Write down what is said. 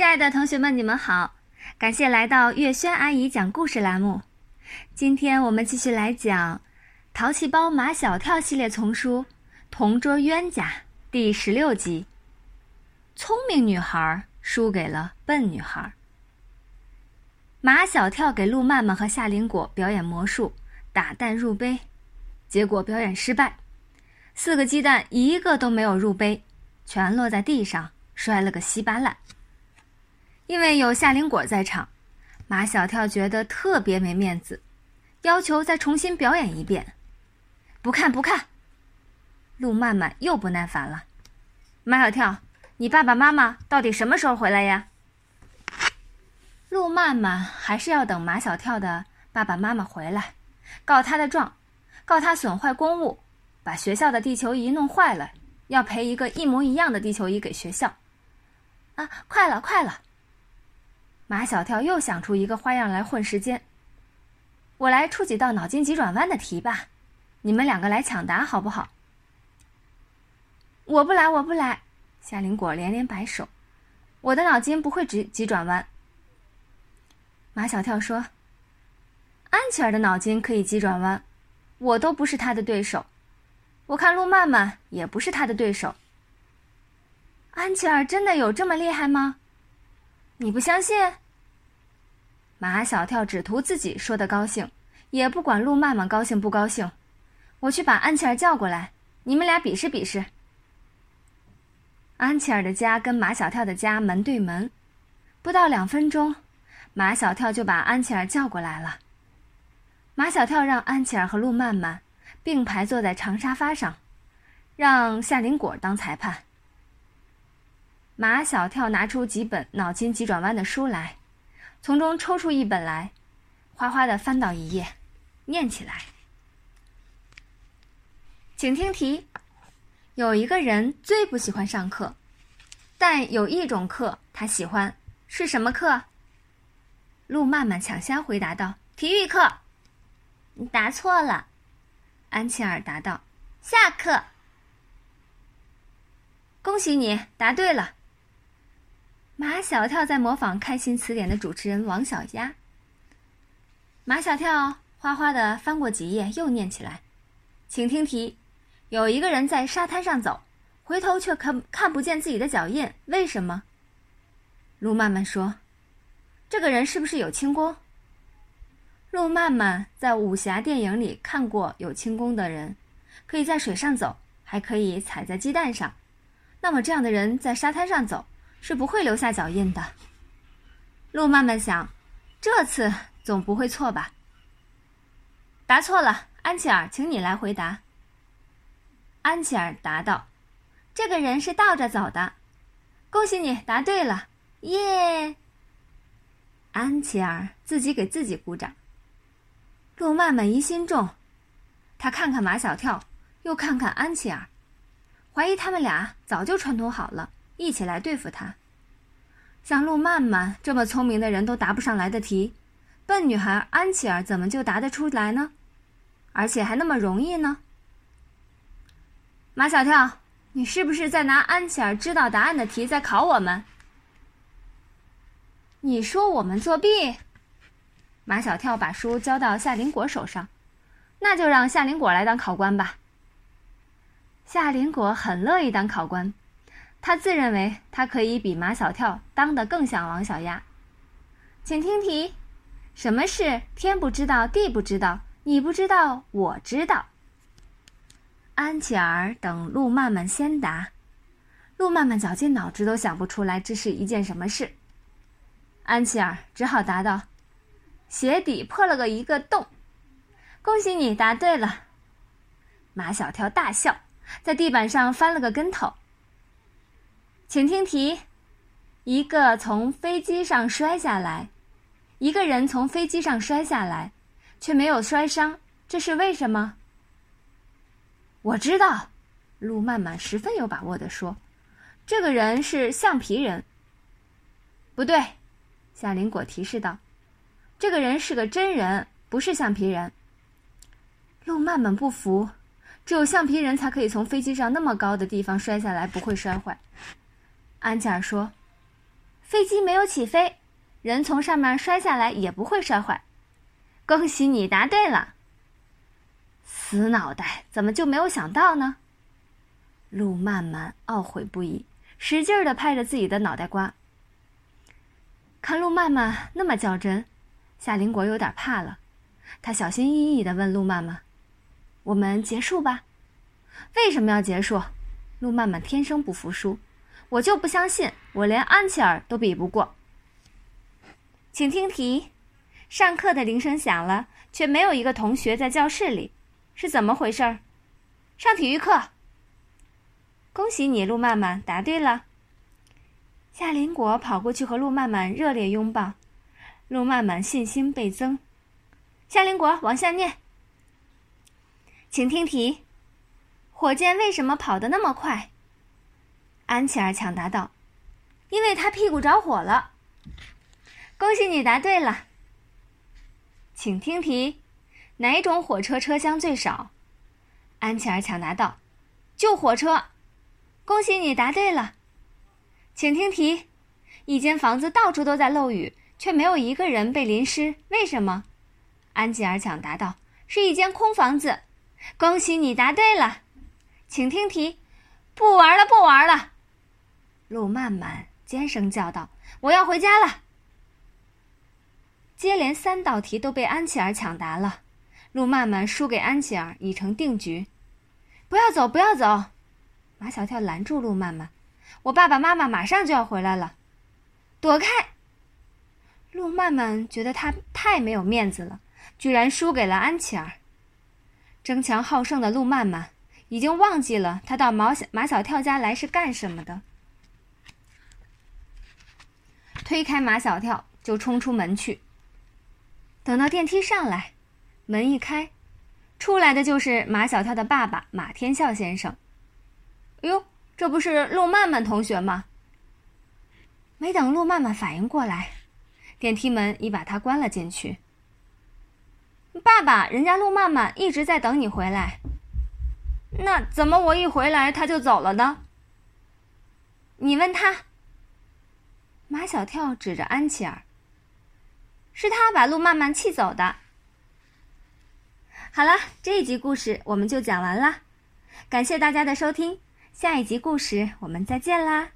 亲爱的同学们，你们好！感谢来到月轩阿姨讲故事栏目。今天我们继续来讲《淘气包马小跳》系列丛书《同桌冤家》第十六集：聪明女孩输给了笨女孩。马小跳给陆曼曼和夏林果表演魔术，打蛋入杯，结果表演失败，四个鸡蛋一个都没有入杯，全落在地上，摔了个稀巴烂。因为有夏林果在场，马小跳觉得特别没面子，要求再重新表演一遍。不看不看。陆曼曼又不耐烦了：“马小跳，你爸爸妈妈到底什么时候回来呀？”陆曼曼还是要等马小跳的爸爸妈妈回来，告他的状，告他损坏公物，把学校的地球仪弄坏了，要赔一个一模一样的地球仪给学校。啊，快了，快了！马小跳又想出一个花样来混时间。我来出几道脑筋急转弯的题吧，你们两个来抢答好不好？我不来，我不来。夏林果连连摆手，我的脑筋不会急急转弯。马小跳说：“安琪儿的脑筋可以急转弯，我都不是他的对手。我看陆曼曼也不是他的对手。安琪儿真的有这么厉害吗？你不相信？”马小跳只图自己说的高兴，也不管陆曼曼高兴不高兴。我去把安琪儿叫过来，你们俩比试比试。安琪儿的家跟马小跳的家门对门，不到两分钟，马小跳就把安琪儿叫过来了。马小跳让安琪儿和陆曼曼并排坐在长沙发上，让夏林果当裁判。马小跳拿出几本脑筋急转弯的书来。从中抽出一本来，哗哗的翻到一页，念起来。请听题：有一个人最不喜欢上课，但有一种课他喜欢，是什么课？陆曼曼抢先回答道：“体育课。”你答错了。安琪儿答道：“下课。”恭喜你答对了。马小跳在模仿《开心词典》的主持人王小丫。马小跳哗哗的翻过几页，又念起来：“请听题，有一个人在沙滩上走，回头却看看不见自己的脚印，为什么？”陆曼曼说：“这个人是不是有轻功？”陆曼曼在武侠电影里看过有轻功的人，可以在水上走，还可以踩在鸡蛋上。那么这样的人在沙滩上走？是不会留下脚印的。陆曼曼想，这次总不会错吧？答错了，安琪儿，请你来回答。安琪儿答道：“这个人是倒着走的。”恭喜你答对了，耶！安琪儿自己给自己鼓掌。陆曼曼疑心重，他看看马小跳，又看看安琪儿，怀疑他们俩早就串通好了。一起来对付他。像陆曼曼这么聪明的人都答不上来的题，笨女孩安琪儿怎么就答得出来呢？而且还那么容易呢？马小跳，你是不是在拿安琪儿知道答案的题在考我们？你说我们作弊？马小跳把书交到夏林果手上，那就让夏林果来当考官吧。夏林果很乐意当考官。他自认为他可以比马小跳当得更像王小丫，请听题：什么是天不知道地不知道你不知道我知道？安琪儿等路曼曼先答，路曼曼绞尽脑汁都想不出来这是一件什么事。安琪儿只好答道：“鞋底破了个一个洞。”恭喜你答对了。马小跳大笑，在地板上翻了个跟头。请听题：一个从飞机上摔下来，一个人从飞机上摔下来，却没有摔伤，这是为什么？我知道，陆曼曼十分有把握地说：“这个人是橡皮人。”不对，夏林果提示道：“这个人是个真人，不是橡皮人。”陆曼曼不服，只有橡皮人才可以从飞机上那么高的地方摔下来，不会摔坏。安吉尔说：“飞机没有起飞，人从上面摔下来也不会摔坏。恭喜你答对了。死脑袋，怎么就没有想到呢？路曼曼懊悔不已，使劲儿的拍着自己的脑袋瓜。看路曼曼那么较真，夏林果有点怕了。他小心翼翼的问路曼曼：“我们结束吧？”“为什么要结束？”路曼曼天生不服输。“我就不相信，我连安琪儿都比不过。”请听题：上课的铃声响了，却没有一个同学在教室里，是怎么回事儿？上体育课。恭喜你，路曼曼答对了。夏林果跑过去和路曼曼热烈拥抱，路曼曼信心倍增。夏林果往下念，请听题：火箭为什么跑得那么快？安琪儿抢答道：“因为他屁股着火了。”恭喜你答对了。请听题：哪种火车车厢最少？安琪儿抢答道：“旧火车。”恭喜你答对了，请听题：一间房子到处都在漏雨，却没有一个人被淋湿，为什么？安吉尔抢答道：“是一间空房子。”恭喜你答对了，请听题：不玩了，不玩了！路曼曼尖声叫道：“我要回家了。”接连三道题都被安琪儿抢答了，路曼曼输给安琪儿已成定局。不要走，不要走！马小跳拦住路曼曼：“我爸爸妈妈马上就要回来了，躲开！”路曼曼觉得他太没有面子了，居然输给了安琪儿。争强好胜的路曼曼已经忘记了他到马小马小跳家来是干什么的，推开马小跳就冲出门去。等到电梯上来，门一开，出来的就是马小跳的爸爸马天笑先生。哟，这不是陆曼曼同学吗？没等陆曼曼反应过来，电梯门已把他关了进去。爸爸，人家陆曼曼一直在等你回来。那怎么我一回来他就走了呢？你问他。马小跳指着安琪儿，是他把路曼曼气走的。好了，这一集故事我们就讲完了，感谢大家的收听。下一集故事，我们再见啦！